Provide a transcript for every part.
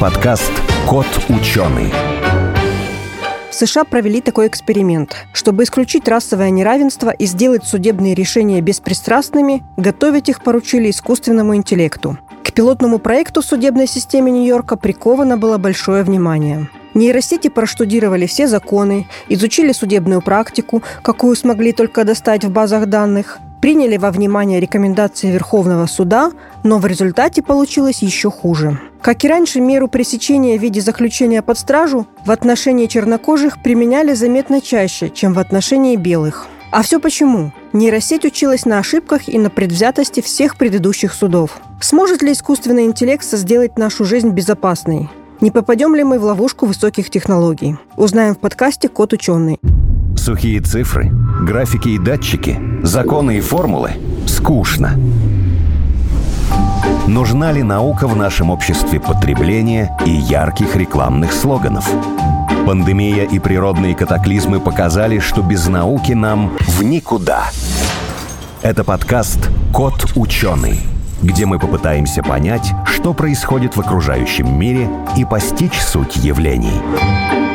Подкаст «Кот ученый». В США провели такой эксперимент. Чтобы исключить расовое неравенство и сделать судебные решения беспристрастными, готовить их поручили искусственному интеллекту. К пилотному проекту в судебной системе Нью-Йорка приковано было большое внимание. Нейросети проштудировали все законы, изучили судебную практику, какую смогли только достать в базах данных, приняли во внимание рекомендации Верховного суда, но в результате получилось еще хуже. Как и раньше, меру пресечения в виде заключения под стражу в отношении чернокожих применяли заметно чаще, чем в отношении белых. А все почему? Нейросеть училась на ошибках и на предвзятости всех предыдущих судов. Сможет ли искусственный интеллект сделать нашу жизнь безопасной? Не попадем ли мы в ловушку высоких технологий? Узнаем в подкасте «Код ученый». Сухие цифры, графики и датчики, законы и формулы – скучно. Нужна ли наука в нашем обществе потребления и ярких рекламных слоганов? Пандемия и природные катаклизмы показали, что без науки нам в никуда. Это подкаст «Кот ученый», где мы попытаемся понять, что происходит в окружающем мире и постичь суть явлений.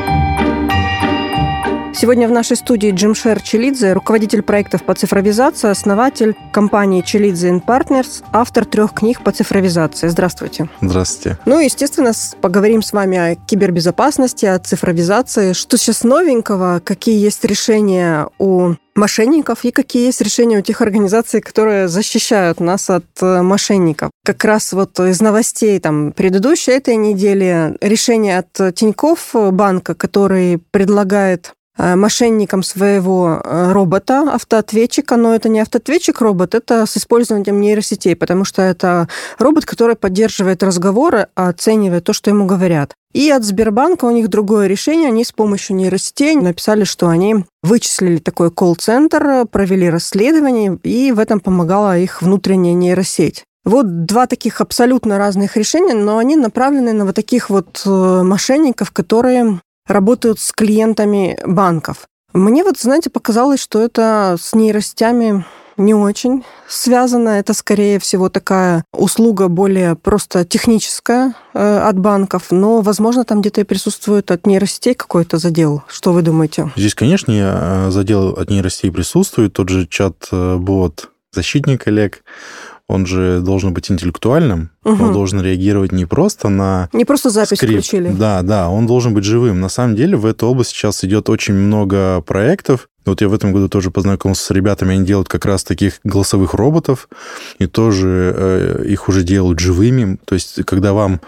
Сегодня в нашей студии Джимшер Челидзе, руководитель проектов по цифровизации, основатель компании Челидзе Partners, автор трех книг по цифровизации. Здравствуйте. Здравствуйте. Ну, естественно, поговорим с вами о кибербезопасности, о цифровизации. Что сейчас новенького, какие есть решения у мошенников и какие есть решения у тех организаций, которые защищают нас от э, мошенников. Как раз вот из новостей там предыдущей этой недели решение от Тиньков банка, который предлагает Э, мошенникам своего э, робота, автоответчика, но это не автоответчик робот, это с использованием нейросетей, потому что это робот, который поддерживает разговоры, оценивает то, что ему говорят. И от Сбербанка у них другое решение. Они с помощью нейросетей написали, что они вычислили такой колл-центр, провели расследование, и в этом помогала их внутренняя нейросеть. Вот два таких абсолютно разных решения, но они направлены на вот таких вот э, мошенников, которые работают с клиентами банков. Мне вот, знаете, показалось, что это с нейросетями не очень связано. Это, скорее всего, такая услуга более просто техническая э, от банков, но, возможно, там где-то и присутствует от нейросетей какой-то задел. Что вы думаете? Здесь, конечно, э, задел от нейросетей присутствует. Тот же чат-бот «Защитник Олег», он же должен быть интеллектуальным, угу. он должен реагировать не просто на... Не просто запись скрипт. включили. Да, да, он должен быть живым. На самом деле в эту область сейчас идет очень много проектов. Вот я в этом году тоже познакомился с ребятами, они делают как раз таких голосовых роботов, и тоже э, их уже делают живыми. То есть, когда вам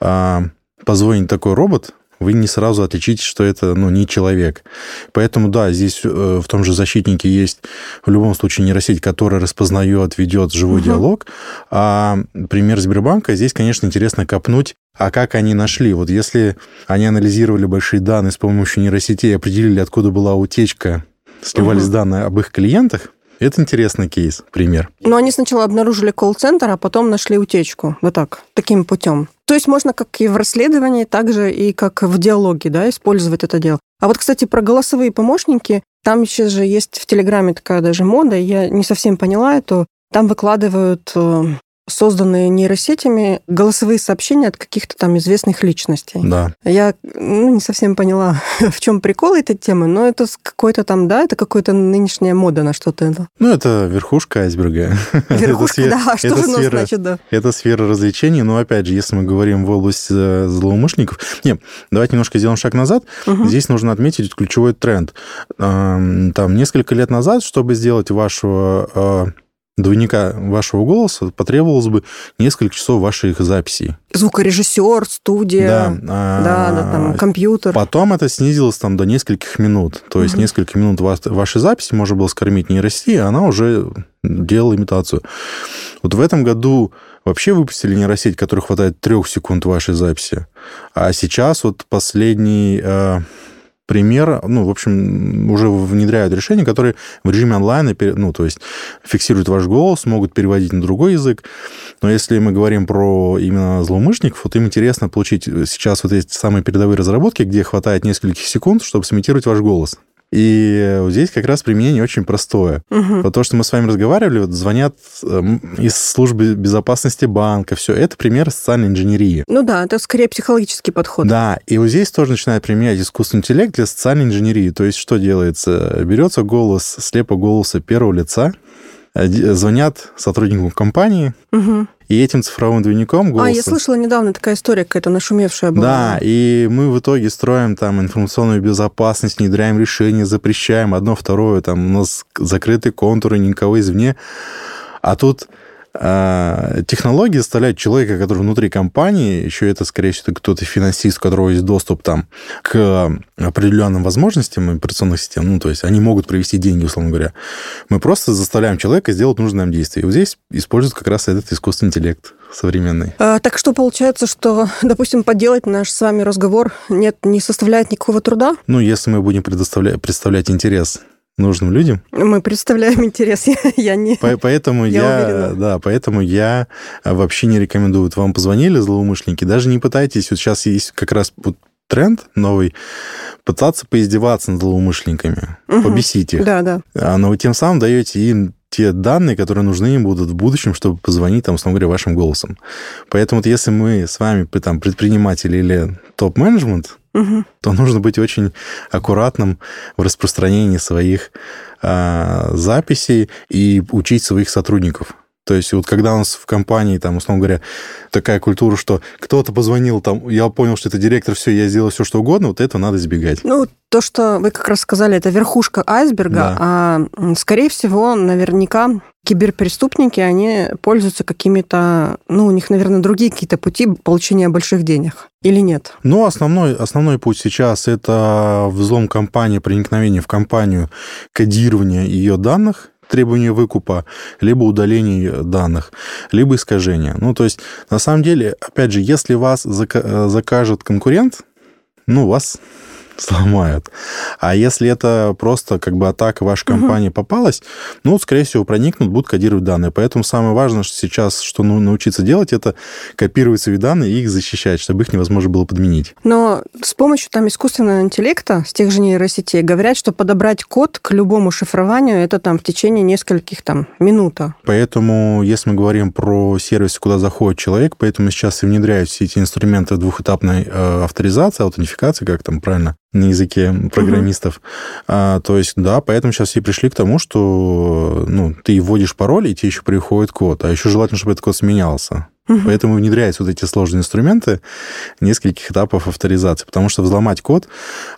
э, позвонит такой робот, вы не сразу отличите, что это ну, не человек. Поэтому, да, здесь э, в том же защитнике есть в любом случае нейросеть, которая распознает, ведет живой угу. диалог. А пример Сбербанка, здесь, конечно, интересно копнуть, а как они нашли? Вот если они анализировали большие данные с помощью нейросетей, определили, откуда была утечка, сливались угу. данные об их клиентах, это интересный кейс, пример. Но они сначала обнаружили колл-центр, а потом нашли утечку. Вот так, таким путем. То есть можно как и в расследовании, так же и как в диалоге, да, использовать это дело. А вот, кстати, про голосовые помощники, там сейчас же есть в Телеграме такая даже мода, я не совсем поняла это. Там выкладывают э, созданные нейросетями голосовые сообщения от каких-то там известных личностей. Да. Я ну, не совсем поняла, в чем прикол этой темы, но это какой-то там, да, это какая-то нынешняя мода на что-то это. Ну, это верхушка айсберга. Верхушка, это да, что же сфера, значит, да? Это сфера развлечений, но, опять же, если мы говорим в области э, злоумышленников... Не, давайте немножко сделаем шаг назад. Угу. Здесь нужно отметить ключевой тренд. Там несколько лет назад, чтобы сделать вашего э, двойника вашего голоса потребовалось бы несколько часов ваших записей. Звукорежиссер, студия, да, да, да там, компьютер. Потом это снизилось там до нескольких минут. То есть угу. несколько минут вашей записи можно было скормить нейросети, а она уже делала имитацию. Вот в этом году вообще выпустили нейросеть, которой хватает трех секунд вашей записи. А сейчас вот последний э, пример, ну, в общем, уже внедряют решения, которые в режиме онлайн, ну, то есть фиксируют ваш голос, могут переводить на другой язык. Но если мы говорим про именно злоумышленников, вот им интересно получить сейчас вот эти самые передовые разработки, где хватает нескольких секунд, чтобы сымитировать ваш голос. И здесь как раз применение очень простое. Вот то, что мы с вами разговаривали, вот звонят эм, из службы безопасности банка, все это пример социальной инженерии. Ну да, это скорее психологический подход. Да, и вот здесь тоже начинает применять искусственный интеллект для социальной инженерии. То есть что делается? Берется голос, слепо голоса первого лица, э, звонят сотрудникам компании, Мгм. И этим цифровым двойником голоса... А, я слышала недавно такая история какая-то нашумевшая была. Да, и мы в итоге строим там информационную безопасность, внедряем решения, запрещаем одно, второе, там у нас закрытые контуры, никого извне. А тут технологии заставляют человека, который внутри компании, еще это, скорее всего, кто-то финансист, у которого есть доступ там к определенным возможностям операционных систем, ну, то есть они могут провести деньги, условно говоря. Мы просто заставляем человека сделать нужное нам действие. И вот здесь используют как раз этот искусственный интеллект современный. А, так что получается, что, допустим, поделать наш с вами разговор нет, не составляет никакого труда? Ну, если мы будем предоставлять, представлять интерес нужным людям, Мы представляем интерес. Я, я не... По- Поэтому Я я, уверена. да, поэтому я вообще не рекомендую. Вот вам позвонили злоумышленники, даже не пытайтесь. Вот сейчас есть как раз вот тренд новый пытаться поиздеваться над злоумышленниками, Мгм. побесить их. Да, да. А, Но вы тем самым даете им те данные, которые нужны им будут в будущем, чтобы позвонить, там, условно говоря, вашим голосом. Поэтому вот если мы с вами там, предприниматели или топ-менеджмент, Мгм. то нужно быть очень аккуратным в распространении своих а, записей и учить своих сотрудников. То есть вот когда у нас в компании, там, условно говоря, такая культура, что кто-то позвонил, там, я понял, что это директор, все, я сделал все, что угодно, вот это надо избегать. Ну, то, что вы как раз сказали, это верхушка айсберга, Да. а скорее всего, наверняка киберпреступники, они пользуются какими-то, ну, у них, наверное, другие какие-то пути получения больших денег. Или нет? Но основной, основной путь сейчас – это взлом компании, проникновение в компанию, кодирование ее данных, требование выкупа, либо удаление данных, либо искажение. Ну, то есть, на самом деле, опять же, если вас э, закажет конкурент, ну, вас сломают. А если это просто как бы атака вашей компании попалась, ну, скорее всего, проникнут, будут кодировать данные. Поэтому самое важное что сейчас, что ну, научиться делать, это копировать свои данные и их защищать, чтобы их невозможно было подменить. Но с помощью там искусственного интеллекта, с тех же нейросетей, говорят, что подобрать код к любому шифрованию, это там в течение нескольких там минут. Поэтому, если мы говорим про сервисы, куда заходит человек, поэтому сейчас и внедряют все эти инструменты двухэтапной э, авторизации, аутентификации, как там правильно на языке программистов. А, то есть, да, поэтому сейчас все пришли к тому, что ну, ты вводишь пароль, и тебе еще приходит код. А еще желательно, чтобы этот код сменялся. Мгм. Поэтому внедряются вот эти сложные инструменты нескольких этапов авторизации. Потому что взломать код,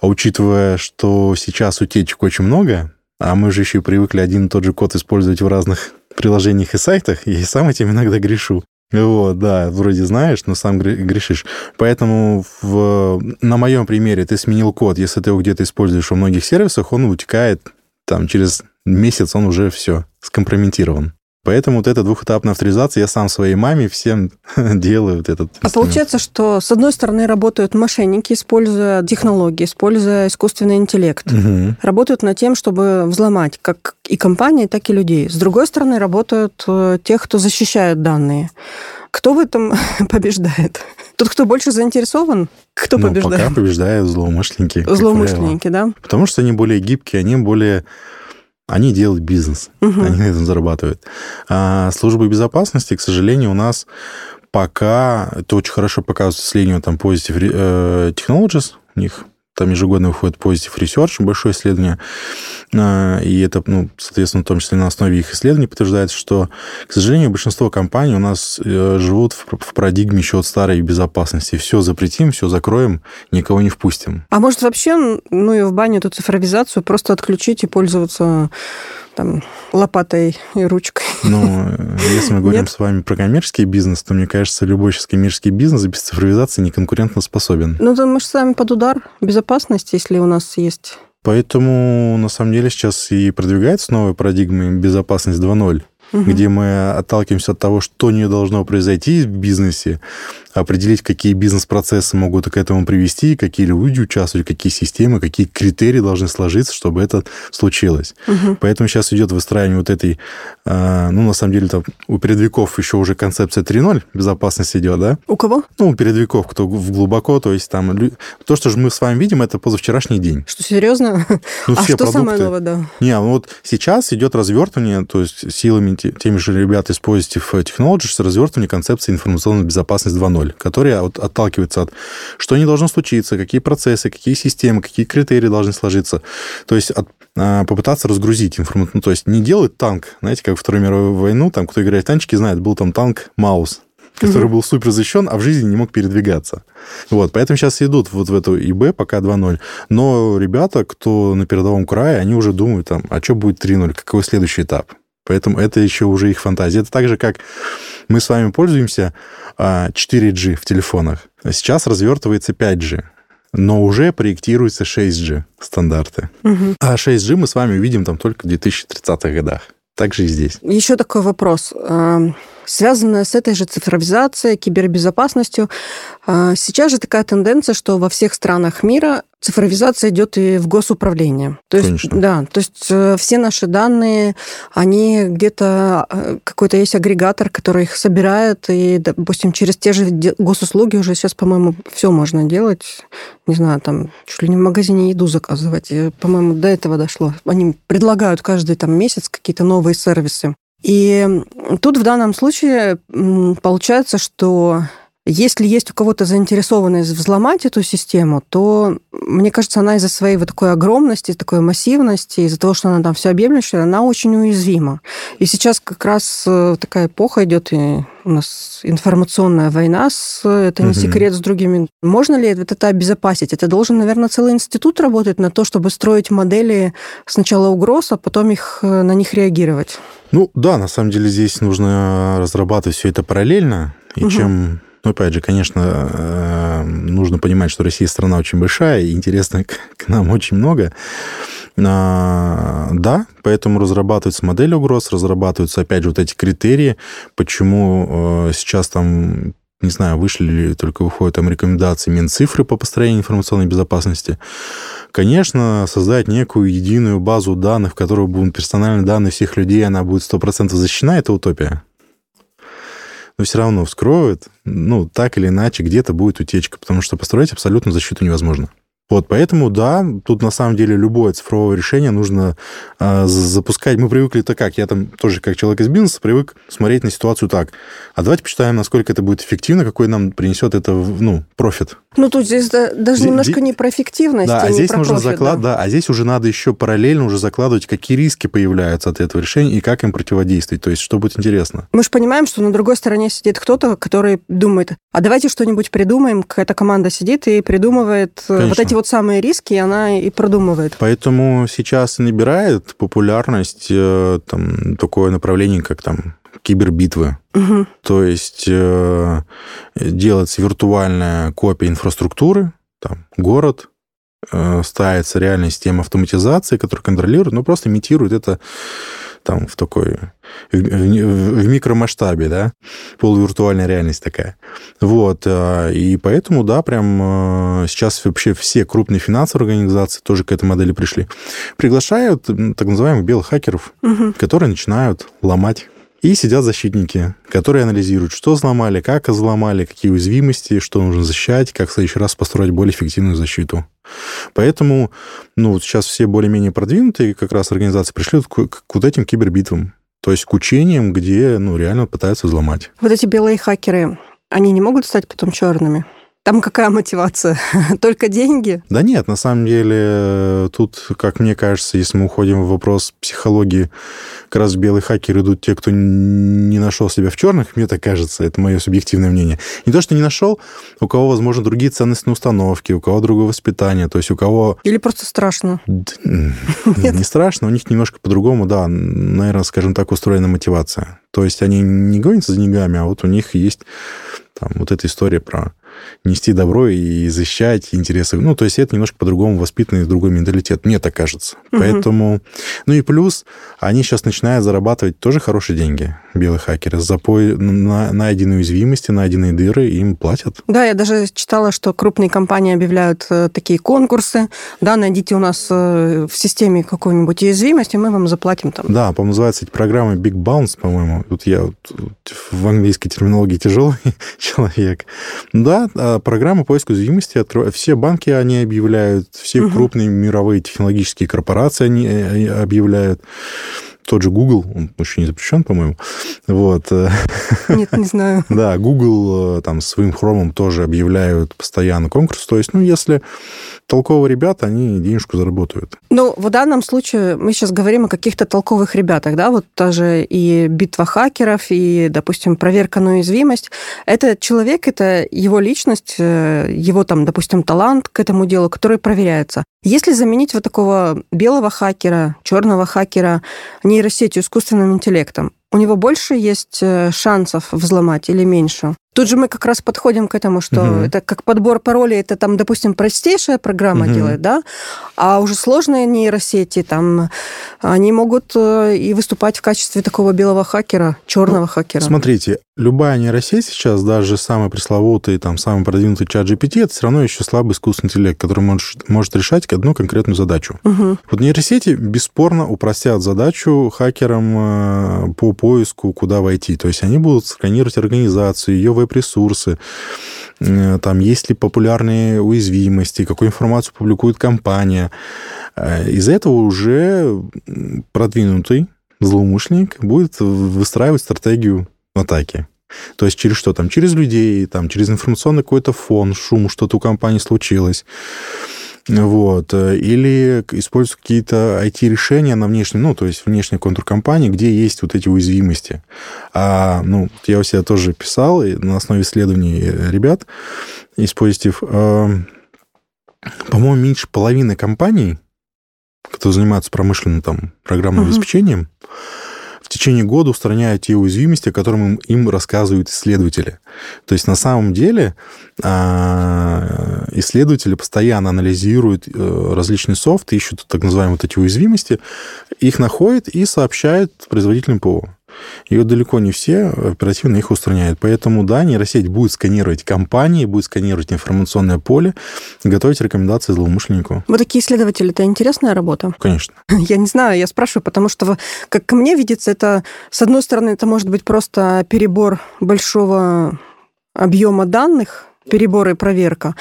а учитывая, что сейчас утечек очень много, а мы же еще и привыкли один и тот же код использовать в разных приложениях и сайтах, я и сам этим иногда грешу. Вот, да, вроде знаешь, но сам гре- грешишь. Поэтому в, на моем примере ты сменил код, если ты его где-то используешь во многих сервисах, он утекает там через месяц, он уже все скомпрометирован. Поэтому вот эта двухэтапная авторизация я сам своей маме всем делаю вот этот А получается, что с одной стороны работают мошенники, используя технологии, используя искусственный интеллект. Мгм. Работают над тем, чтобы взломать как и компании, так и людей. С другой стороны, работают э, те, кто защищает данные. Кто в этом побеждает? Тот, кто больше заинтересован? Кто Ну, побеждает? пока побеждают злоумышленники. Злоумышленники, да? Потому что они более гибкие, они более... Они делают бизнес, Мгм. они на этом зарабатывают. А службы безопасности, к сожалению, у нас пока... Это очень хорошо показывает исследование там Positive э, Technologies, у них там ежегодно выходит Positive Research, большое исследование, А, и это, ну, соответственно, в том числе на основе их исследований подтверждается, что, к сожалению, большинство компаний у нас э, живут в парадигме еще от старой безопасности. Все запретим, все закроем, никого не впустим. А может вообще, ну и в баню эту цифровизацию просто отключить и пользоваться там лопатой и ручкой? Ну, э, если мы говорим Нет? с вами про коммерческий бизнес, то, мне кажется, любой сейчас коммерческий бизнес без цифровизации не конкурентно способен. Ну, то мы же сами под удар безопасности, если у нас есть. Поэтому, на самом деле, сейчас и продвигается новая парадигма безопасность 2.0, Мгм. где мы отталкиваемся от того, что не должно произойти в бизнесе, определить, какие бизнес-процессы могут к этому привести, какие люди участвуют, какие системы, какие критерии должны сложиться, чтобы это случилось. Угу. Поэтому сейчас идет выстраивание вот этой, а, ну, на самом деле, там у передовиков еще уже концепция 3.0 безопасности идет, да? У кого? Ну, у передовиков, кто в глубоко, то есть там... То, что же мы с вами видим, это позавчерашний день. Что, серьезно? Ну, а что продукты... самое новое, да? Не, ну вот сейчас идет развертывание, то есть силами теми же ребят из Positive Technologies, развертывание концепции информационной безопасности 2.0, которая вот отталкивается от, что не должно случиться, какие процессы, какие системы, какие критерии должны сложиться. То есть от, а, попытаться разгрузить информацию. Ну, то есть не делать танк, знаете, как в Вторую мировую войну, там, кто играет в танчики, знает, был там танк Маус, который был супер защищен, а в жизни не мог передвигаться. Вот, поэтому сейчас идут вот в эту ИБ пока 2.0. Но ребята, кто на передовом крае, они уже думают, там, а что будет 3.0, какой следующий этап? Поэтому это еще уже их фантазия. Это так же, как мы с вами пользуемся 4G а, в телефонах. Сейчас развертывается 5G но уже проектируется 6G стандарты. Угу. А 6G мы с вами увидим там только в 2030-х годах. Так же и здесь. Еще такой вопрос. Связанная с этой же цифровизацией, кибербезопасностью, а, сейчас же такая тенденция, что во всех странах мира цифровизация идет и в госуправление. То есть, Конечно. Да, то есть э, все наши данные, они где-то, э, какой-то есть агрегатор, который их собирает, и, допустим, через те же госуслуги уже сейчас, по-моему, все можно делать. Не знаю, там, чуть ли не в магазине еду заказывать. По-моему, до этого дошло. Они предлагают каждый там месяц какие-то новые сервисы. И тут в данном случае получается, что если есть у кого-то заинтересованность взломать эту систему, то, мне кажется, она из-за своей вот такой огромности, такой массивности, из-за того, что она там все объемлющая, она очень уязвима. И сейчас как раз э, такая эпоха идет, и у нас информационная война, с, это не угу. секрет с другими. Можно ли вот это обезопасить? Это должен, наверное, целый институт работать на то, чтобы строить модели сначала угроз, а потом их, э, на них реагировать. Ну да, на самом деле здесь нужно разрабатывать все это параллельно. И угу. чем ну, опять же, конечно, э, нужно понимать, что Россия страна очень большая, и интересно к нам очень много. А, да, поэтому разрабатываются модели угроз, разрабатываются, опять же, вот эти критерии, почему э, сейчас там не знаю, вышли ли, только выходят там рекомендации Минцифры по построению информационной безопасности. Конечно, создать некую единую базу данных, в которой будут персональные данные всех людей, она будет 100% защищена, это утопия но все равно вскроют, ну, так или иначе, где-то будет утечка, потому что построить абсолютно защиту невозможно. Вот, поэтому, да, тут на самом деле любое цифровое решение нужно э, запускать. Мы привыкли-то как? Я там тоже как человек из бизнеса привык смотреть на ситуацию так. А давайте посчитаем, насколько это будет эффективно, какой нам принесет это, ну, профит. Ну, тут здесь да, даже здесь, немножко не про эффективность, да, а, здесь нужно профит, заклад, да. да, а здесь уже надо еще параллельно уже закладывать, какие риски появляются от этого решения и как им противодействовать. То есть, что будет интересно. Мы же понимаем, что на другой стороне сидит кто-то, который думает, а давайте что-нибудь придумаем. Какая-то команда сидит и придумывает э, Конечно. вот эти вот самые риски, и она и продумывает. Поэтому сейчас набирает популярность э, там, такое направление, как там кибербитвы. Угу. То есть э, делается виртуальная копия инфраструктуры, там, город, э, ставится реальная система автоматизации, которая контролирует, но просто имитирует это там в такой, в, в, в микромасштабе, да, полувиртуальная реальность такая. Вот, э, и поэтому, да, прям э, сейчас вообще все крупные финансовые организации тоже к этой модели пришли. Приглашают так называемых белых хакеров, угу. которые начинают ломать и сидят защитники, которые анализируют, что взломали, как взломали, какие уязвимости, что нужно защищать, как в следующий раз построить более эффективную защиту. Поэтому ну, сейчас все более-менее продвинутые как раз организации пришли к, к вот этим кибербитвам. То есть к учениям, где ну, реально пытаются взломать. Вот эти белые хакеры, они не могут стать потом черными? Там какая мотивация? Только деньги? Да нет, на самом деле, тут, как мне кажется, если мы уходим в вопрос психологии, как раз белый хакер идут те, кто не нашел себя в черных, мне так кажется, это мое субъективное мнение. Не то, что не нашел, у кого, возможно, другие ценностные установки, у кого другое воспитание, то есть у кого... Или просто страшно. Не страшно, у них немножко по-другому, да, наверное, скажем так, устроена мотивация. То есть они не гонятся за деньгами, а вот у них есть Там вот эта история про нести добро и защищать интересы. Ну, то есть это немножко по-другому воспитанный другой менталитет, мне так кажется. Угу. Поэтому... Ну и плюс, они сейчас начинают зарабатывать тоже хорошие деньги, белые хакеры. За пой... на... найденные уязвимости, найденные дыры им платят. Да, я даже читала, что крупные компании объявляют э, такие конкурсы. Да, найдите у нас э, в системе какую-нибудь уязвимость, и мы вам заплатим там. Да, по-моему, называется эти программы Big Bounce, по-моему. Тут я в английской терминологии тяжелый человек. Да, а программа поиска уязвимости открывает. Все банки они объявляют, все угу. крупные мировые технологические корпорации они э, объявляют тот же Google, он еще не запрещен, по-моему. Вот. Нет, не знаю. Да, Google э, там своим хромом тоже объявляют постоянно конкурс. То есть, ну, если толковые ребята, они денежку заработают. Ну, в данном случае мы сейчас говорим о каких-то толковых ребятах, да, вот даже и битва хакеров, и, допустим, проверка на уязвимость. Это человек, это его личность, э, его там, допустим, талант к этому делу, который проверяется. Если заменить вот такого белого хакера, черного хакера нейросетью, искусственным интеллектом, у него больше есть э, шансов взломать или меньше? Тут же мы как раз подходим к этому, что угу. это как подбор паролей, это там, допустим, простейшая программа угу. делает, да, а уже сложные нейросети, там, они могут э, и выступать в качестве такого белого хакера, черного ну, хакера. Смотрите, любая нейросеть сейчас, даже самый пресловутый, там, самый продвинутый чат GPT, это все равно еще слабый искусственный интеллект, который может, может решать одну конкретную задачу. Угу. Вот нейросети бесспорно упростят задачу хакерам э, по поиску, куда войти. То есть они будут сканировать организацию, ее веб-ресурсы, э, там есть ли популярные уязвимости, какую информацию публикует компания. Э, из-за этого уже продвинутый злоумышленник будет выстраивать стратегию атаки. То есть через что там? Через людей, там, через информационный какой-то фон, шум, что-то у компании случилось. Вот. Или используют какие-то IT-решения на внешнем, ну, то есть внешней контур-компании, где есть вот эти уязвимости. А, ну, я у себя тоже писал на основе исследований ребят из Positive. А, по-моему, меньше половины компаний, которые занимаются промышленным там программным uh-huh. обеспечением, в течение года устраняют те уязвимости, о которых им, им рассказывают исследователи. То есть на самом деле а, исследователи постоянно анализируют э, различные софты, ищут так называемые вот эти уязвимости, их находят и сообщают производителям ПО. И вот далеко не все оперативно их устраняют. Поэтому, да, нейросеть будет сканировать компании, будет сканировать информационное поле, готовить рекомендации злоумышленнику. Вот такие исследователи, это интересная работа? Конечно. Я не знаю, я спрашиваю, потому что, как мне видится, это, с одной стороны, это может быть просто перебор большого объема данных, перебор и проверка.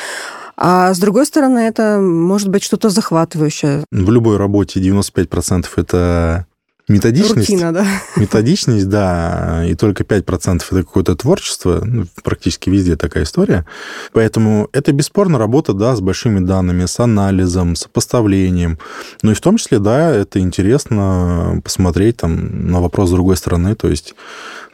А с другой стороны, это может быть что-то захватывающее. В любой работе 95% это Методичность, Рутина, да. Методичность, да, и только 5% это какое-то творчество, ну, практически везде такая история. Поэтому это бесспорно работа, да, с большими данными, с анализом, с сопоставлением. Ну и в том числе, да, это интересно посмотреть там на вопрос с другой стороны, то есть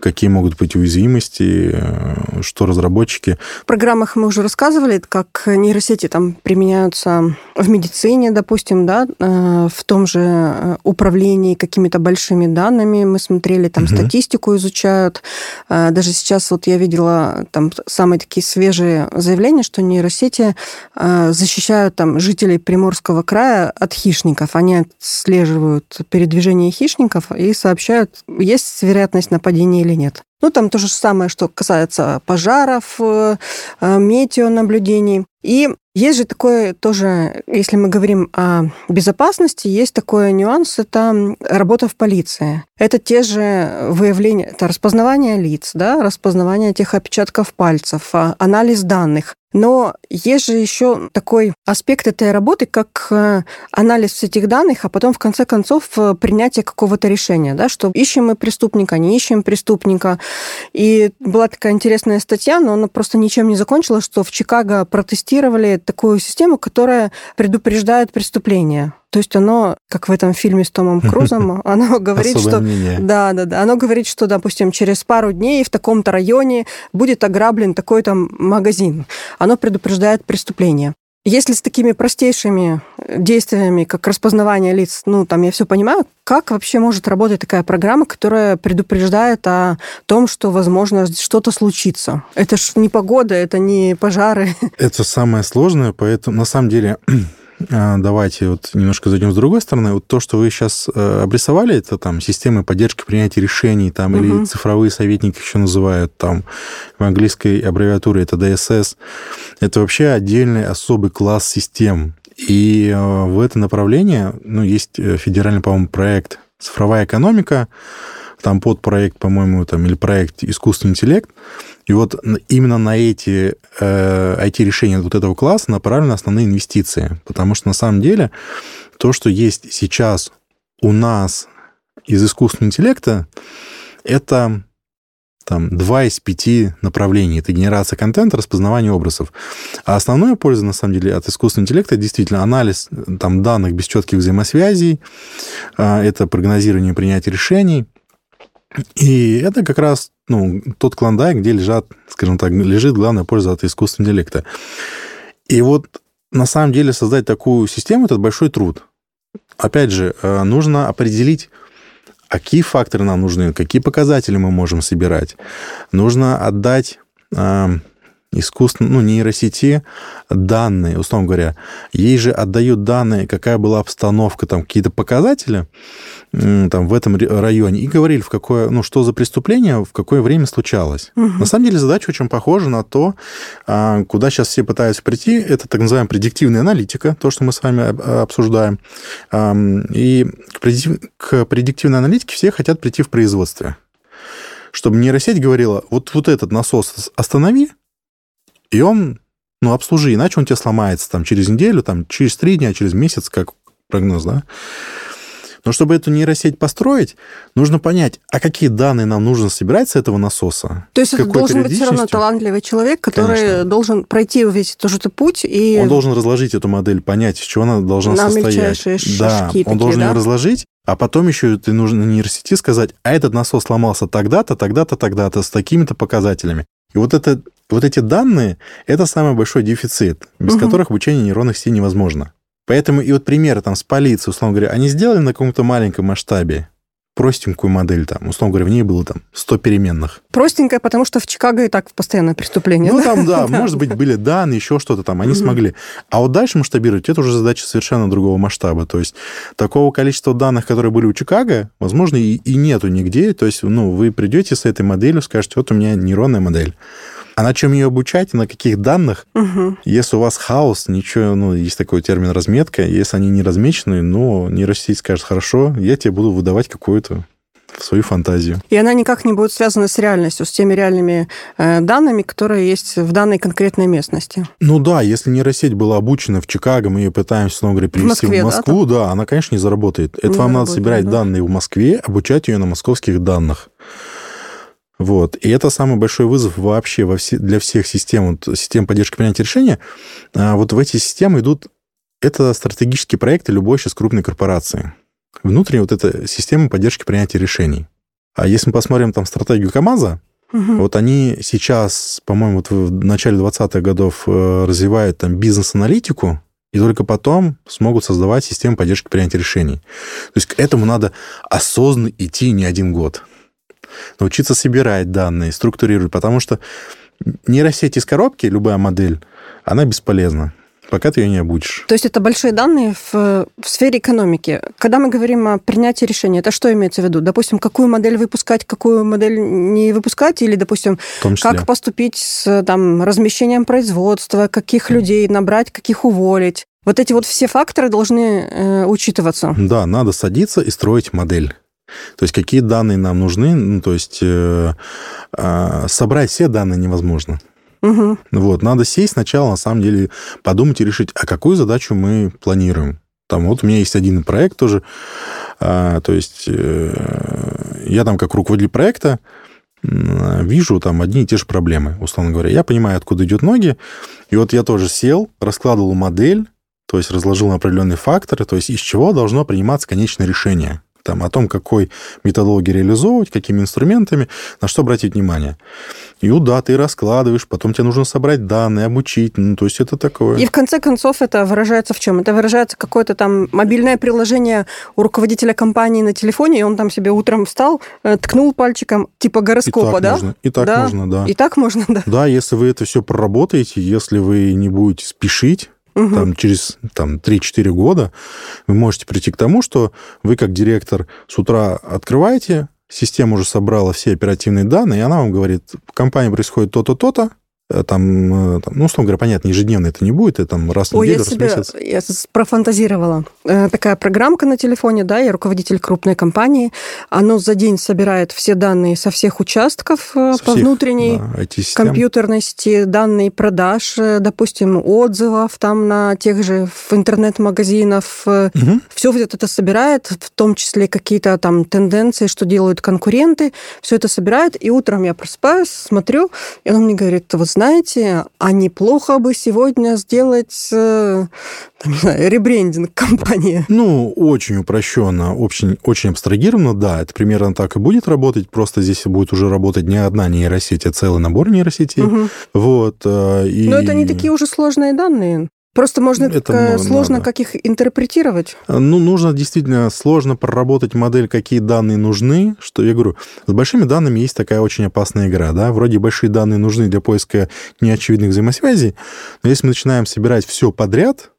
какие могут быть уязвимости, э, что разработчики. В программах мы уже рассказывали, как нейросети там применяются в медицине, допустим, да, э, в том же э, управлении какими-то большими данными. Мы смотрели, там угу. статистику изучают. Даже сейчас вот я видела там самые такие свежие заявления, что нейросети защищают там жителей Приморского края от хищников. Они отслеживают передвижение хищников и сообщают, есть вероятность нападения или или нет. Ну, там то же самое, что касается пожаров, э, э, метеонаблюдений. И есть же такое тоже, если мы говорим о безопасности, есть такой нюанс, это работа в полиции. Это те же выявления, это распознавание лиц, да, распознавание тех отпечатков пальцев, а, анализ данных. Но есть же еще такой аспект этой работы, как э, анализ этих данных, а потом в конце концов принятие какого-то решения, да, что ищем мы преступника, не ищем преступника. И была такая интересная статья, но она просто ничем не закончилась, что в Чикаго протестировали такую систему, которая предупреждает преступления. То есть оно, как в этом фильме с Томом Крузом, оно говорит, что... Да, да, да. Оно говорит, что, допустим, через пару дней в таком-то районе будет ограблен такой-то магазин. Оно предупреждает преступление. Если с такими простейшими э, действиями, как распознавание лиц, ну, там я все понимаю, как вообще может работать такая программа, которая предупреждает о том, что, возможно, что-то случится? Это ж не погода, это не пожары. Это самое сложное, поэтому на самом деле давайте вот немножко зайдем с другой стороны. Вот то, что вы сейчас э, обрисовали, это там системы поддержки принятия решений, там, угу. или цифровые советники еще называют, там, в английской аббревиатуре это DSS. Это вообще отдельный особый класс систем. И э, в это направление, ну, есть э, федеральный, по-моему, проект «Цифровая экономика», там подпроект, по-моему, там, или проект «Искусственный интеллект», и вот именно на эти э, IT-решения вот этого класса направлены основные инвестиции. Потому что на самом деле то, что есть сейчас у нас из искусственного интеллекта, это там, два из пяти направлений. Это генерация контента, распознавание образов. А основная польза, на самом деле, от искусственного интеллекта, действительно анализ там, данных без четких взаимосвязей, а, это прогнозирование принятия решений – и это как раз ну, тот клондайк, где лежат, скажем так, лежит главная польза от искусственного интеллекта. И вот на самом деле создать такую систему – это большой труд. Опять же, э, нужно определить, какие факторы нам нужны, какие показатели мы можем собирать. Нужно отдать э, искусственно, ну, нейросети данные, условно говоря. Ей же отдают данные, какая была обстановка, там, какие-то показатели там, в этом районе, и говорили, в какое, ну, что за преступление, в какое время случалось. Угу. На самом деле задача очень похожа на то, а, куда сейчас все пытаются прийти. Это так называемая предиктивная аналитика, то, что мы с вами обсуждаем. И к предиктивной аналитике все хотят прийти в производстве чтобы нейросеть говорила, вот, вот этот насос останови, и он, ну, обслужи, иначе он тебе сломается там через неделю, там через три дня, через месяц, как прогноз, да. Но чтобы эту нейросеть построить, нужно понять, а какие данные нам нужно собирать с этого насоса. То есть это должен быть все равно талантливый человек, который Конечно. должен пройти весь этот путь и... Он должен разложить эту модель, понять, из чего она должна На состоять. Да, он такие, должен да? ее разложить, а потом еще ты нужно нейросети сказать, а этот насос сломался тогда-то, тогда-то, тогда-то, с такими-то показателями. И вот это вот эти данные – это самый большой дефицит, без угу. которых обучение нейронных сетей невозможно. Поэтому и вот примеры там с полицией, условно говоря, они сделали на каком-то маленьком масштабе, простенькую модель, там, условно говоря, в ней было там 100 переменных. Простенькая, потому что в Чикаго и так постоянное преступление. Ну, там, да, может быть, были данные, еще что-то там, они смогли. А вот дальше масштабировать, это уже задача совершенно другого масштаба. То есть такого количества данных, которые были у Чикаго, возможно, и, и нету нигде. То есть, ну, вы придете с этой моделью, скажете, вот у меня нейронная модель. А на чем ее обучать, на каких данных? Угу. Если у вас хаос, ничего, ну, есть такой термин разметка, если они не размечены, ну, нейросеть скажет, хорошо, я тебе буду выдавать какую-то свою фантазию. И она никак не будет связана с реальностью, с теми реальными э, данными, которые есть в данной конкретной местности. Ну да, если нейросеть была обучена в Чикаго, мы ее пытаемся, снова говоря, привести в, Москве, в Москву, да, да, она, конечно, не заработает. Это не вам надо собирать да. данные в Москве, обучать ее на московских данных. Вот. И это самый большой вызов вообще во все, для всех систем, вот, систем поддержки принятия решения. А вот в эти системы идут... Это стратегические проекты любой сейчас крупной корпорации. Внутренняя вот эта система поддержки принятия решений. А если мы посмотрим там стратегию КАМАЗа, угу. вот они сейчас, по-моему, вот в начале 20-х годов э, развивают там бизнес-аналитику, и только потом смогут создавать систему поддержки принятия решений. То есть к этому надо осознанно идти не один год научиться собирать данные, структурировать, потому что нейросеть из коробки, любая модель, она бесполезна пока ты ее не обучишь. То есть это большие данные в, в сфере экономики. Когда мы говорим о принятии решения, это что имеется в виду? Допустим, какую модель выпускать, какую модель не выпускать, или, допустим, как поступить с там, размещением производства, каких людей набрать, каких уволить. Вот эти вот все факторы должны э, учитываться. Да, надо садиться и строить модель. То есть какие данные нам нужны, ну, то есть э, э, собрать все данные невозможно. Угу. Вот, надо сесть сначала, на самом деле, подумать и решить, а какую задачу мы планируем. Там вот у меня есть один проект тоже, э, то есть э, я там как руководитель проекта э, вижу там одни и те же проблемы, условно говоря. Я понимаю, откуда идет ноги, и вот я тоже сел, раскладывал модель, то есть разложил на определенные факторы, то есть из чего должно приниматься конечное решение там, о том, какой методологии реализовывать, какими инструментами, на что обратить внимание. И вот, да, ты раскладываешь, потом тебе нужно собрать данные, обучить, ну, то есть это такое. И в конце концов это выражается в чем? Это выражается какое-то там мобильное приложение у руководителя компании на телефоне, и он там себе утром встал, э, ткнул пальчиком, типа гороскопа, и так да? Можно, и так да? можно, да. И так можно, да. Да, если вы это все проработаете, если вы не будете спешить, угу. там, через там, 3-4 года, вы можете прийти к тому, что вы как директор с утра открываете, система уже собрала все оперативные данные, и она вам говорит, в компании происходит то-то, то-то, там, э, там, ну, условно говоря, понятно, ежедневно это не будет, это там раз в Ой, неделю, я себе, месяц. Я профантазировала. Э, такая программка на телефоне, да, я руководитель крупной компании, оно за день собирает все данные со всех участков со по всех, внутренней да, компьютерности, данные продаж, допустим, отзывов там на тех же в интернет-магазинах. Угу. Все вот это собирает, в том числе какие-то там тенденции, что делают конкуренты, все это собирает, и утром я просыпаюсь, смотрю, и оно мне говорит, вот знаете, а неплохо бы сегодня сделать э, там, не знаю, ребрендинг компании. Ну, очень упрощенно, очень, очень абстрагированно, да, это примерно так и будет работать, просто здесь будет уже работать не одна нейросеть, а целый набор нейросетей. Угу. Вот, э, и... Но это не такие уже сложные данные. Просто можно это сложно надо. как их интерпретировать. Ну, нужно действительно сложно проработать модель, какие данные нужны. Что я говорю, с большими данными есть такая очень опасная игра, да. Вроде большие данные нужны для поиска неочевидных взаимосвязей, но если мы начинаем собирать все подряд,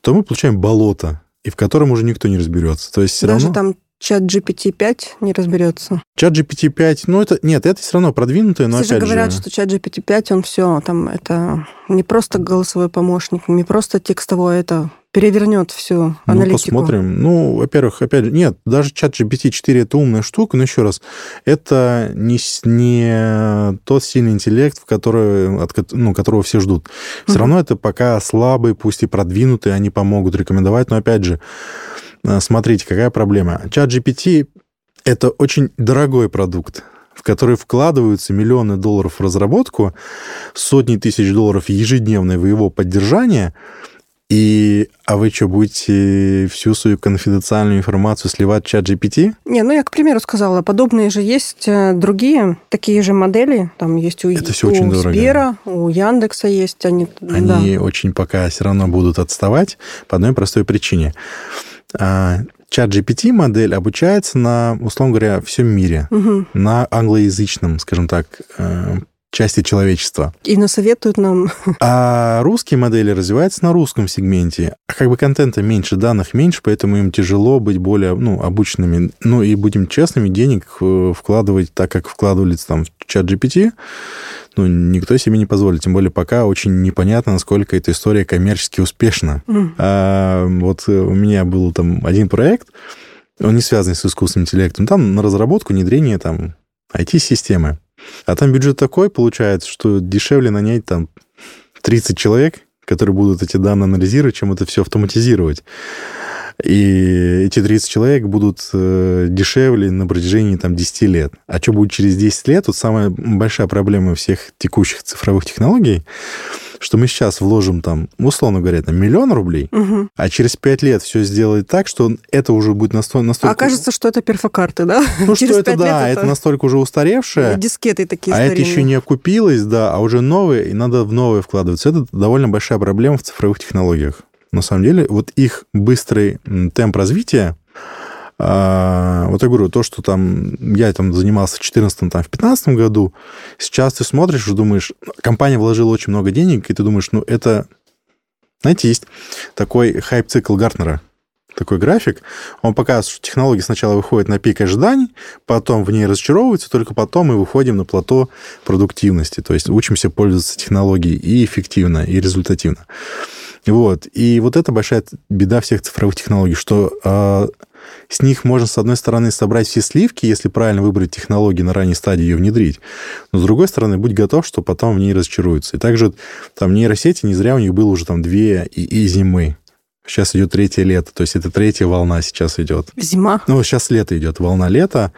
то мы получаем болото, и в котором уже никто не разберется. То есть все Даже равно... там чат GPT-5 не разберется. Чат GPT-5, ну это, нет, это все равно продвинутое, но Все опять же говорят, же... что чат GPT-5, он все, там, это не просто голосовой помощник, не просто текстовой, это перевернет всю аналитику. Ну, посмотрим. Ну, во-первых, опять же, нет, даже чат GPT-4 это умная штука, но еще раз, это не, не тот сильный интеллект, в который, от, ну, которого все ждут. Все mm-hmm. равно это пока слабый, пусть и продвинутый, они помогут рекомендовать, но опять же, смотрите, какая проблема. Чат GPT — это очень дорогой продукт, в который вкладываются миллионы долларов в разработку, сотни тысяч долларов ежедневное в его поддержание, и, а вы что, будете всю свою конфиденциальную информацию сливать в чат GPT? Не, ну я, к примеру, сказала, подобные же есть э, другие такие же модели. Там есть у, Это все у очень Сбера, дорого. у Яндекса есть. Они, они да. очень пока все равно будут отставать по одной простой причине. А, чат GPT модель обучается на, условно говоря, всем мире, угу. на англоязычном, скажем так, э, части человечества. И насоветуют нам. А русские модели развиваются на русском сегменте. А как бы контента меньше, данных меньше, поэтому им тяжело быть более ну, обученными. Ну и будем честными, денег э, вкладывать так, как вкладывались там в чат GPT, ну, никто себе не позволит. Тем более пока очень непонятно, насколько эта история коммерчески успешна. Mm. А, вот у меня был там один проект, он не связан с искусственным интеллектом. Там на разработку, внедрение там IT-системы. А там бюджет такой получается, что дешевле нанять там 30 человек, которые будут эти данные анализировать, чем это все автоматизировать. И эти 30 человек будут э, дешевле на протяжении там, 10 лет. А что будет через 10 лет? Вот самая большая проблема всех текущих цифровых технологий, что мы сейчас вложим там, условно говоря, там, миллион рублей, угу. а через 5 лет все сделать так, что это уже будет настолько... настолько... Окажется, что это перфокарты, да? Ну, через что это, да, это... это настолько уже устаревшее. Дискеты такие А старинные. это еще не окупилось, да, а уже новые, и надо в новые вкладываться. Это довольно большая проблема в цифровых технологиях на самом деле, вот их быстрый темп развития, а, вот я говорю, то, что там я там занимался в 2014 там, в 2015 году, сейчас ты смотришь и думаешь, компания вложила очень много денег, и ты думаешь, ну, это... Знаете, есть такой хайп-цикл Гартнера, такой график. Он показывает, что технологии сначала выходят на пик ожиданий, потом в ней разочаровываются, только потом мы выходим на плато продуктивности. То есть учимся пользоваться технологией и эффективно, и результативно. Вот. И вот это большая беда всех цифровых технологий, что э, с них можно, с одной стороны, собрать все сливки, если правильно выбрать технологии на ранней стадии ее внедрить, но с другой стороны, будь готов, что потом в ней разочаруются. И также там нейросети, не зря у них было уже там две и, и зимы. Сейчас идет третье лето, то есть это третья волна сейчас идет. Зима. Ну, сейчас лето идет, волна лета,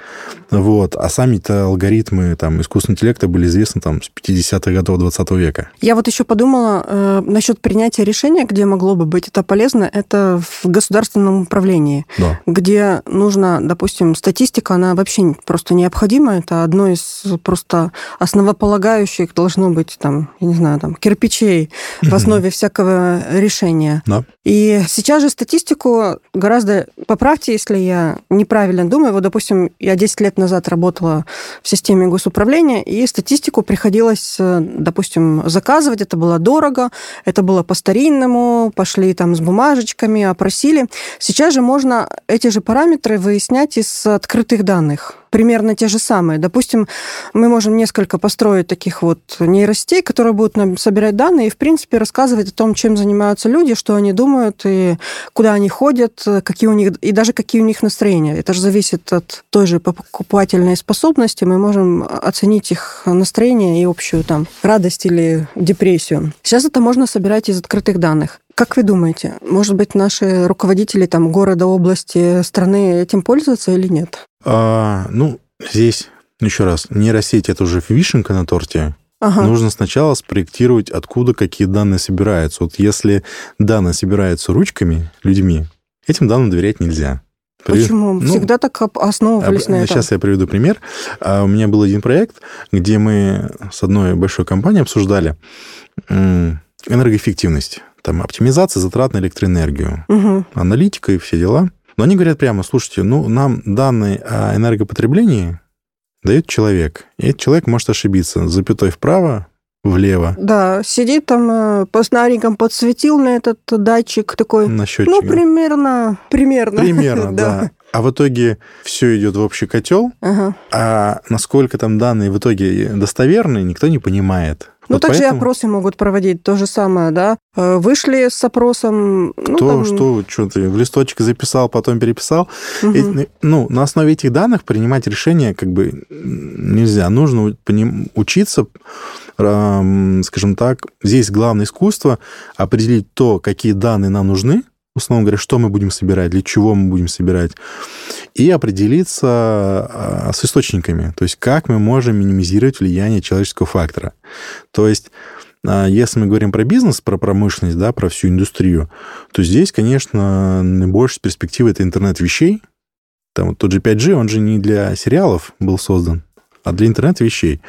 вот, а сами-то алгоритмы там искусственного интеллекта были известны там с 50-х годов 20 века. Я вот еще подумала э, насчет принятия решения, где могло бы быть это полезно, это в государственном управлении, Да. где нужно, допустим, статистика, она вообще просто необходима, это одно из просто основополагающих должно быть там, я не знаю, там кирпичей в основе всякого решения. Да. И сейчас же статистику гораздо... Поправьте, если я неправильно думаю. Вот, допустим, я 10 лет назад работала в системе госуправления, и статистику приходилось, э, допустим, заказывать. Это было дорого, это было по-старинному, пошли там с бумажечками, опросили. Сейчас же можно эти же параметры выяснять из открытых данных примерно те же самые. Допустим, мы можем несколько построить таких вот нейросетей, которые будут нам собирать данные и, в принципе, рассказывать о том, чем занимаются люди, что они думают и куда они ходят, какие у них, и даже какие у них настроения. Это же зависит от той же покупательной способности. Мы можем оценить их настроение и общую там радость или депрессию. Сейчас это можно собирать из открытых данных. Как вы думаете, может быть, наши руководители там города, области, страны этим пользуются или нет? А, ну, здесь, еще раз, нейросеть – это уже вишенка на торте. Ага. Нужно сначала спроектировать, откуда какие данные собираются. Вот если данные собираются ручками, людьми, этим данным доверять нельзя. При- Почему? ну, Всегда так об- основывались на этом. Сейчас я приведу пример. А, У меня был один проект, где мы с одной большой компанией обсуждали энергоэффективность. Там оптимизация затрат на электроэнергию, Мгм. аналитика и все дела. Но они говорят прямо, слушайте, ну, нам данные о энергопотреблении дает человек. И этот человек может ошибиться. Запятой вправо, влево Да, сидит там, э, по снарикам подсветил на этот датчик такой, на ну, счетчике. примерно, примерно. Примерно, да. А в итоге все идет в общий котел, Ага. а насколько там данные в итоге достоверны, никто не понимает. Ну, Вот также и поэтому опросы могут проводить то же самое, да. Э, Вышли с опросом... ну, Кто, там, что, что ты в листочек записал, потом переписал. мгм. И, ну, на основе этих данных принимать решения как бы нельзя. Нужно учиться, скажем так, здесь главное искусство определить то, какие данные нам нужны, условно говоря, что мы будем собирать, для чего мы будем собирать, и определиться а, с источниками, то есть как мы можем минимизировать влияние человеческого фактора. То есть а, если мы говорим про бизнес, про промышленность, да, про всю индустрию, то здесь, конечно, наибольшая перспектива это интернет вещей. Там вот тот же 5G, он же не для сериалов был создан, а для интернет-вещей.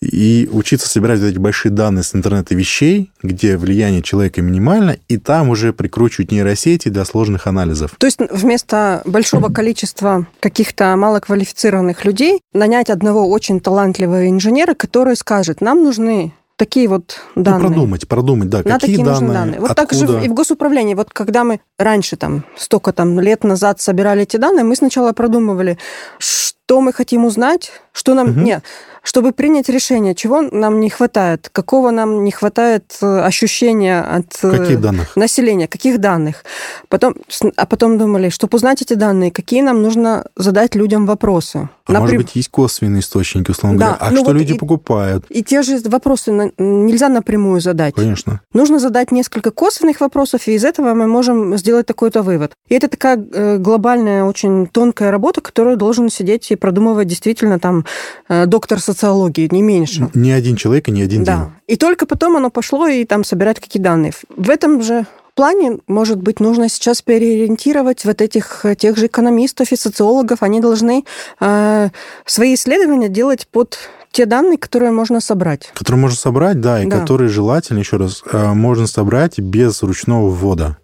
И учиться собирать вот эти большие данные с интернета вещей, где влияние человека минимально, и там уже прикручивать нейросети для сложных анализов. То есть вместо большого количества каких-то малоквалифицированных людей нанять одного очень талантливого инженера, который скажет, нам нужны такие вот Ну, данные. продумать, продумать, да, На какие такие нужны данные, данные. Вот так же откуда. и в госуправлении. Вот когда мы раньше, там, столько там лет назад собирали эти данные, мы сначала продумывали, что мы хотим узнать, что нам... Мгм. Нет, чтобы принять решение, чего нам не хватает, какого нам не хватает э, ощущения от э, Каких данных? населения, каких данных. Потом, а потом думали, чтобы узнать эти данные, какие нам нужно задать людям вопросы. А может Напрям- быть, есть косвенные источники, условно Да, говоря. А ну что вот люди и- покупают? И те же вопросы нельзя напрямую задать. Конечно. Нужно задать несколько косвенных вопросов, и из этого мы можем сделать такой-то вывод. И это такая э, глобальная, очень тонкая работа, которую должен сидеть и продумывать действительно там доктор социологии, не меньше. Ни один человек и ни один Да. день. И только потом оно пошло и там собирать какие данные. В этом же плане, может быть, нужно сейчас переориентировать вот этих э, тех же экономистов и социологов. Они должны э, свои исследования делать под те данные, которые можно собрать. Которые можно собрать, да, и Да. которые желательно, еще раз, э, можно собрать без ручного ввода.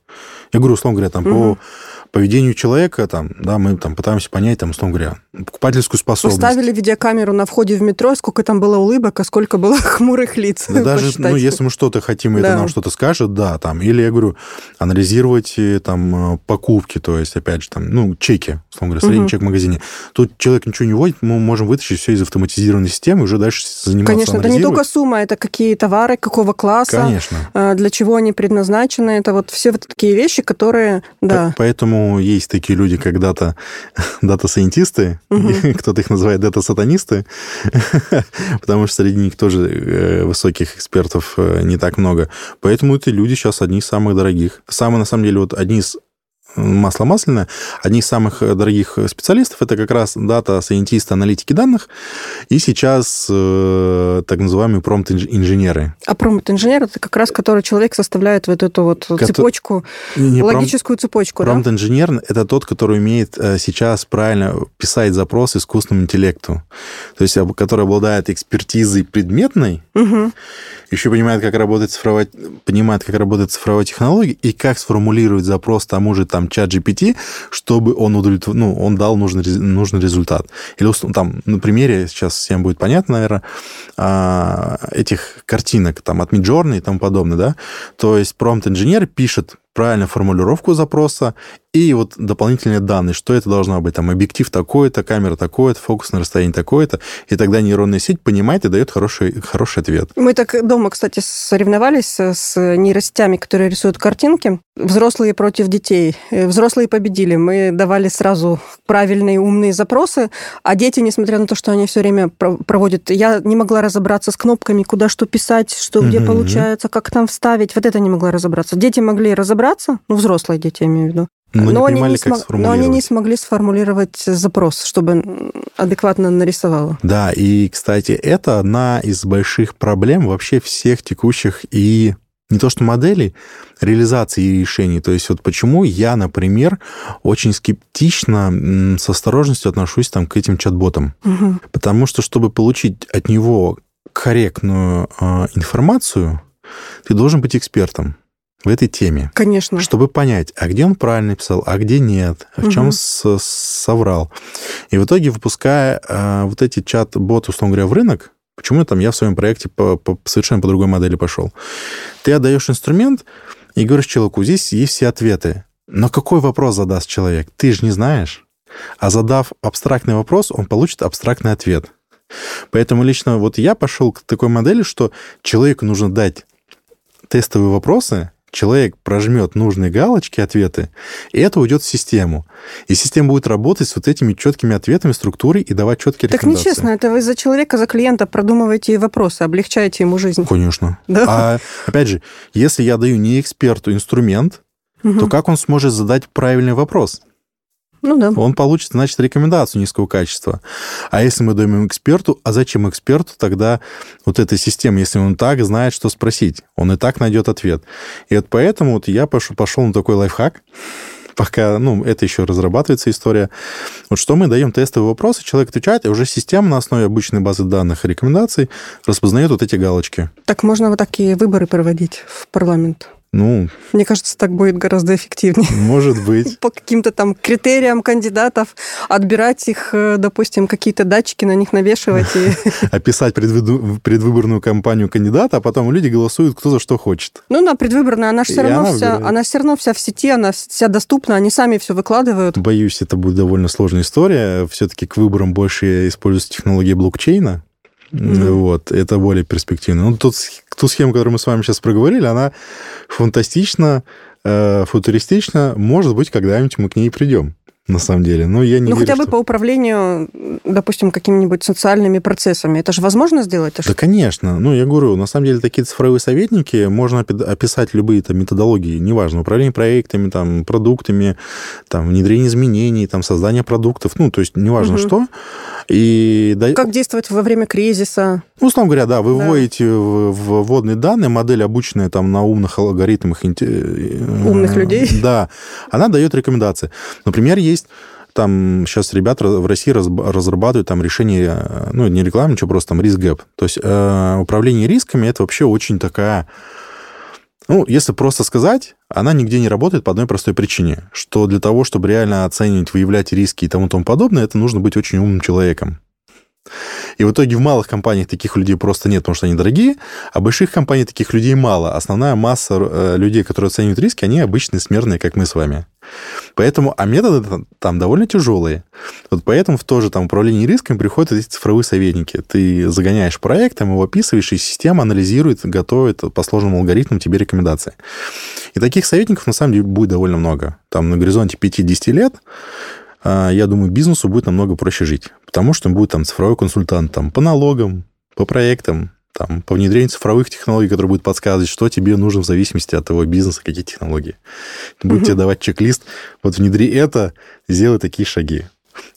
Я говорю, условно говоря, там, Мгм. по поведению человека, там, да, мы там пытаемся понять, там, условно говоря, покупательскую способность. Поставили видеокамеру на входе в метро, сколько там было улыбок, а сколько было хмурых лиц. Да даже, ну, если мы что-то хотим, и это Да. нам что-то скажет, да, там, или, я говорю, анализировать э, там э, покупки, то есть, опять же, там, ну, чеки, условно говоря, средний Мгм. чек в магазине. Тут человек ничего не вводит, мы можем вытащить все из автоматизированной системы уже дальше заниматься Конечно, это не только сумма, это какие товары, какого класса, Конечно. э, для чего они предназначены. Это вот все вот такие вещи, которые, да. По- Поэтому Поэтому есть такие люди, как дата, дата-сайентисты, кто-то их называет дата-сатанисты, потому что среди них тоже э, высоких экспертов э, не так много. Поэтому эти люди сейчас одни из самых дорогих. Самые, на самом деле, вот одни из масло масляное. Одни из самых э, дорогих специалистов это как раз дата-сайентисты, аналитики данных, и сейчас э, так называемые промпт-инженеры. А промпт-инженер это как раз который человек составляет вот эту вот Кото... цепочку, не, логическую цепочку, Промпт-инженер да? это тот, который умеет э, сейчас правильно писать запрос искусственному интеллекту, то есть который обладает экспертизой предметной, угу. Еще понимает, как работает цифровая, понимает, как работает цифровая технология и как сформулировать запрос тому же там чат GPT, чтобы он, удовлетвор... ну, он дал нужный, нужный результат. Или там на примере, сейчас всем будет понятно, наверное, а, этих картинок там от Midjourney и тому подобное, да, то есть промпт-инженер пишет правильную формулировку запроса и вот дополнительные данные, что это должно быть, там, объектив такой-то, камера такой-то, фокусное расстояние такое-то, и тогда нейронная сеть понимает и дает хороший, хороший ответ. Мы так дома, кстати, соревновались с нейросетями, которые рисуют картинки, взрослые против детей. Э, взрослые победили. Мы давали сразу правильные умные запросы, а дети, несмотря на то, что они все время проводят, я не могла разобраться с кнопками, куда что писать, что где mm-hmm. получается, как там вставить. Вот это не могла разобраться. Дети могли разобраться, ну, взрослые дети, я имею в виду. Но, но, они не смог... но они не смогли сформулировать запрос, чтобы адекватно нарисовало. Да, и, кстати, это одна из больших проблем вообще всех текущих и не то что моделей, реализации решений. То есть вот почему я, например, очень скептично, с осторожностью отношусь там, к этим чат-ботам. Угу. Потому что, чтобы получить от него корректную э, информацию, ты должен быть экспертом в этой теме. Конечно. Чтобы понять, а где он правильно писал, а где нет, а в угу. чем соврал. И в итоге, выпуская э, вот эти чат-боты, условно говоря, в рынок, почему там я в своем проекте по, по совершенно по другой модели пошел? Ты отдаешь инструмент и говоришь человеку, здесь есть все ответы. Но какой вопрос задаст человек? Ты же не знаешь. А задав абстрактный вопрос, он получит абстрактный ответ. Поэтому лично вот я пошел к такой модели, что человеку нужно дать тестовые вопросы, человек прожмет нужные галочки, ответы, и это уйдет в систему. И система будет работать с вот этими четкими ответами, структурой и давать четкие так рекомендации. Так нечестно, это вы за человека, за клиента продумываете вопросы, облегчаете ему жизнь. Конечно. Да? А опять же, если я даю не эксперту инструмент, угу. то как он сможет задать правильный вопрос? Ну да. Он получит, значит, рекомендацию низкого качества. А если мы даем эксперту, а зачем эксперту тогда вот эта система, если он так знает, что спросить? Он и так найдет ответ. И вот поэтому вот я пошел, пошел на такой лайфхак, пока, ну, это еще разрабатывается история. Вот что мы даем тестовые вопросы, человек отвечает, и уже система на основе обычной базы данных и рекомендаций распознает вот эти галочки. Так можно вот такие выборы проводить в парламент? Ну, Мне кажется, так будет гораздо эффективнее. Может быть. По каким-то там критериям кандидатов отбирать их, э, допустим, какие-то датчики на них навешивать. И... Описать предвыборную кампанию кандидата, а потом люди голосуют кто за что хочет. Ну да, предвыборная, она же все равно она вся, она все равно вся в сети, она вся доступна, они сами все выкладывают. Боюсь, это будет довольно сложная история. Все-таки к выборам больше используется технология блокчейна. Mm-hmm. Вот, это более перспективно. Ну, тут ту схему, которую мы с вами сейчас проговорили, она фантастична, э, футуристична. Может быть, когда-нибудь мы к ней придем на самом деле. Но я не Ну, верю, хотя бы что... по управлению, допустим, какими-нибудь социальными процессами. Это же возможно сделать? Это да, конечно. Ну, я говорю, на самом деле, такие цифровые советники, можно описать любые там методологии, неважно, управление проектами, там, продуктами, там, внедрение изменений, там, создание продуктов, ну, то есть неважно угу. что. И... Как действовать во время кризиса? Ну, условно говоря, да, вы да. вводите в, в вводные данные, модель обученная там на умных алгоритмах... Э, умных людей? Да, она дает рекомендации. Например, есть там сейчас ребята в России разрабатывают там решение, э, ну, не реклама, ничего, просто там риск гэп. То есть э, управление рисками это вообще очень такая... Ну, если просто сказать, она нигде не работает по одной простой причине, что для того, чтобы реально оценивать, выявлять риски и тому тому подобное, это нужно быть очень умным человеком. И в итоге в малых компаниях таких людей просто нет, потому что они дорогие, а больших компаниях таких людей мало. Основная масса э, людей, которые оценивают риски, они обычные смертные, как мы с вами. Поэтому, а методы там, довольно тяжелые. Вот поэтому в то же там управлении рисками приходят эти цифровые советники. Ты загоняешь проект, там его описываешь, и система анализирует, готовит по сложным алгоритмам тебе рекомендации. И таких советников, на самом деле, будет довольно много. Там на горизонте 5-10 лет я думаю, бизнесу будет намного проще жить, потому что будет там цифровой консультант там, по налогам, по проектам, там, по внедрению цифровых технологий, который будет подсказывать, что тебе нужно в зависимости от твоего бизнеса, какие технологии. Будет угу. тебе давать чек-лист, вот внедри это, сделай такие шаги.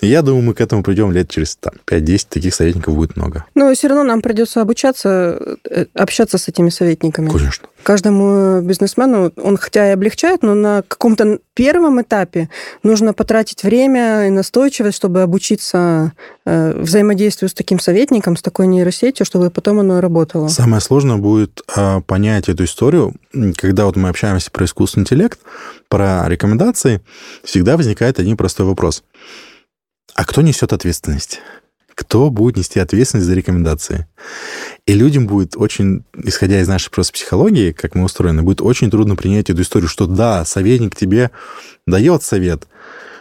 Я думаю, мы к этому придем лет через там, 5-10, таких советников будет много. Но все равно нам придется обучаться, э, общаться с этими советниками. Конечно. Каждому бизнесмену он хотя и облегчает, но на каком-то первом этапе нужно потратить время и настойчивость, чтобы обучиться э, взаимодействию с таким советником, с такой нейросетью, чтобы потом оно работало. Самое сложное будет э, понять эту историю, когда вот мы общаемся про искусственный интеллект, про рекомендации, всегда возникает один простой вопрос – а кто несет ответственность? Кто будет нести ответственность за рекомендации? И людям будет очень, исходя из нашей просто психологии, как мы устроены, будет очень трудно принять эту историю, что да, советник тебе дает совет,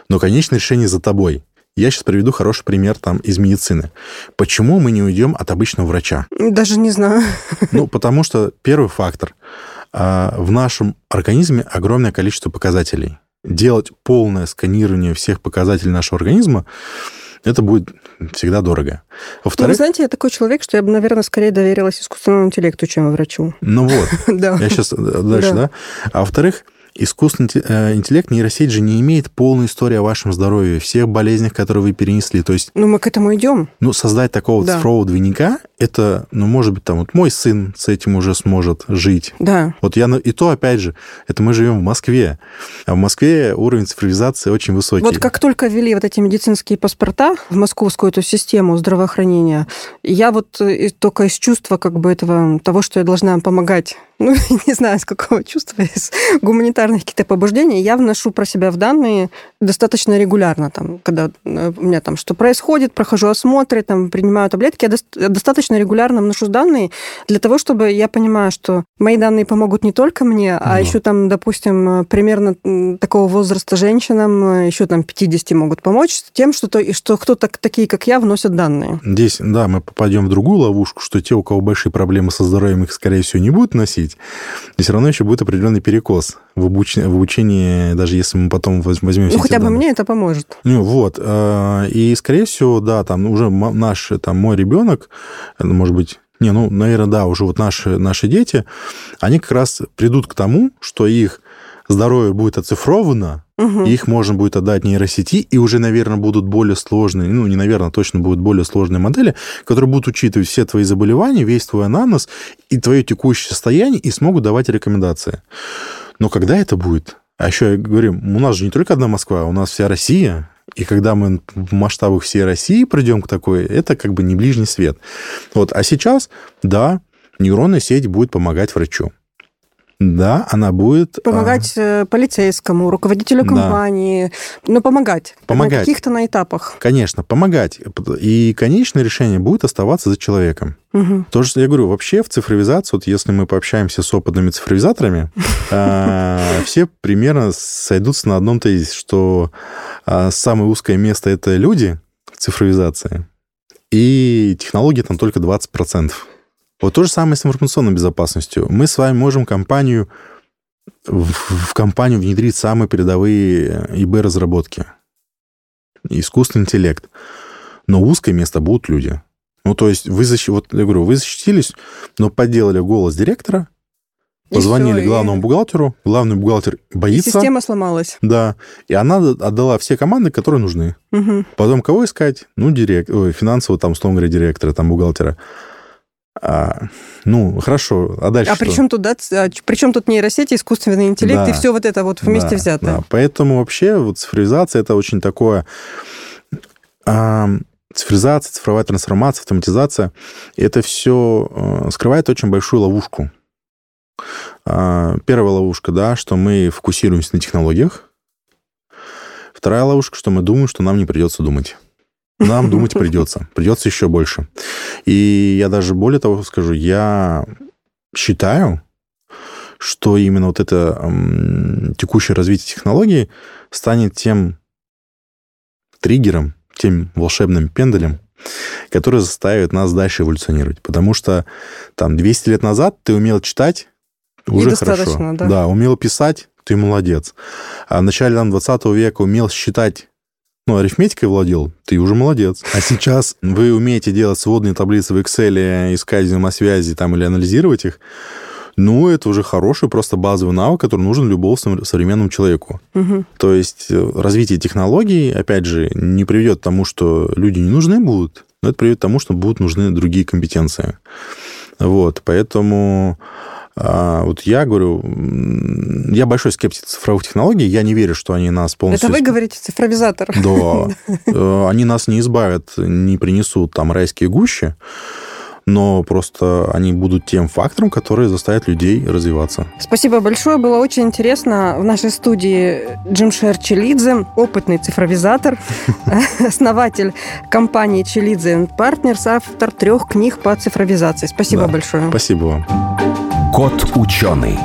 но конечное решение за тобой. Я сейчас приведу хороший пример там из медицины. Почему мы не уйдем от обычного врача? Даже не знаю. Ну, потому что первый фактор. А, в нашем организме огромное количество показателей делать полное сканирование всех показателей нашего организма, это будет всегда дорого. Во-вторых... Ну, вы знаете, я такой человек, что я бы, наверное, скорее доверилась искусственному интеллекту, чем врачу. Ну вот. да. Я сейчас дальше, да. да? А во-вторых, искусственный э, интеллект, нейросеть же не имеет полной истории о вашем здоровье, всех болезнях, которые вы перенесли. То есть... Ну, мы к этому идем. Ну, создать такого да. цифрового двойника, это, ну, может быть, там вот мой сын с этим уже сможет жить. Да. Вот я, и то, опять же, это мы живем в Москве. А в Москве уровень цифровизации очень высокий. Вот как только ввели вот эти медицинские паспорта в московскую эту систему здравоохранения, я вот э, только из чувства как бы этого, того, что я должна помогать ну, не знаю, с какого чувства, из гуманитарных каких-то побуждений, я вношу про себя в данные достаточно регулярно. Там, когда э, у меня там что происходит, прохожу осмотры, там, принимаю таблетки, я достаточно регулярно вношу данные для того, чтобы я понимаю, что мои данные помогут не только мне, а еще там, допустим, примерно такого возраста женщинам, э, еще там 50 могут помочь тем, что, то, что кто-то такие, как я, вносят данные. Здесь, да, мы попадем в другую ловушку, что те, у кого большие проблемы со здоровьем, их, скорее всего, не будут носить. И все равно еще будет определенный перекос в, обуч... в обучении, даже если мы потом возьмем... Ну, хотя бы мне это поможет. Ну, вот. Э, и, скорее всего, да, там уже наш, там, мой ребенок, может быть, не, ну, наверное, да, уже вот наши, наши дети, они как раз придут к тому, что их здоровье будет оцифровано, угу. их можно будет отдать нейросети, и уже, наверное, будут более сложные, ну, не наверное, точно будут более сложные модели, которые будут учитывать все твои заболевания, весь твой анамнез и твое текущее состояние, и смогут давать рекомендации. Но когда это будет? А еще я говорю, у нас же не только одна Москва, у нас вся Россия, и когда мы в масштабах всей России придем к такой, это как бы не ближний свет. Вот. А сейчас, да, нейронная сеть будет помогать врачу. Да, она будет... Помогать а... полицейскому, руководителю компании. Да. Ну, помогать. Помогать. На каких-то на этапах. Конечно, помогать. И конечное решение будет оставаться за человеком. Угу. То, что я говорю, вообще в цифровизации, вот если мы пообщаемся с опытными цифровизаторами, а, все примерно сойдутся на одном тезисе, что а, самое узкое место – это люди в цифровизации, и технологии там только 20%. Вот то же самое с информационной безопасностью. Мы с вами можем компанию в компанию внедрить самые передовые ИБ-разработки. Искусственный интеллект. Но узкое место будут люди. Ну, то есть вы, защ... вот, я говорю, вы защитились, но подделали голос директора, позвонили все, главному и... бухгалтеру, главный бухгалтер боится. И система сломалась. Да. И она отдала все команды, которые нужны. Угу. Потом кого искать? Ну, директ... Ой, финансового, там, условно говоря, директора, там, бухгалтера. А, ну, хорошо, а дальше А что? при чем тут, да, а, при чем тут нейросети, искусственный интеллект да, и все вот это вот вместе да, взятое? Да. Поэтому вообще вот цифровизация это очень такое... А, цифровизация, цифровая трансформация, автоматизация, это все а, скрывает очень большую ловушку. А, первая ловушка, да, что мы фокусируемся на технологиях. Вторая ловушка, что мы думаем, что нам не придется думать. Нам думать придется. Придется еще больше. И я даже более того скажу, я считаю, что именно вот это м, текущее развитие технологий станет тем триггером, тем волшебным пенделем, который заставит нас дальше эволюционировать. Потому что там 200 лет назад ты умел читать, уже хорошо. Да. да, умел писать, ты молодец. А в начале там, 20 века умел считать ну, арифметикой владел, ты уже молодец. А сейчас вы умеете делать сводные таблицы в Excel, искать взаимосвязи там или анализировать их, ну, это уже хороший просто базовый навык, который нужен любому современному человеку. Угу. То есть э, развитие технологий, опять же, не приведет к тому, что люди не нужны будут, но это приведет к тому, что будут нужны другие компетенции. Вот, поэтому вот я говорю, я большой скептик цифровых технологий, я не верю, что они нас полностью... Это вы говорите цифровизатор. Да. Э, они нас не избавят, не принесут там райские гущи, но просто они будут тем фактором, который заставит людей развиваться. Спасибо большое, было очень интересно. В нашей студии Джимшер Челидзе, опытный цифровизатор, основатель компании Челидзе Partners, автор трех книг по цифровизации. Спасибо большое. Спасибо вам. Кот ученый.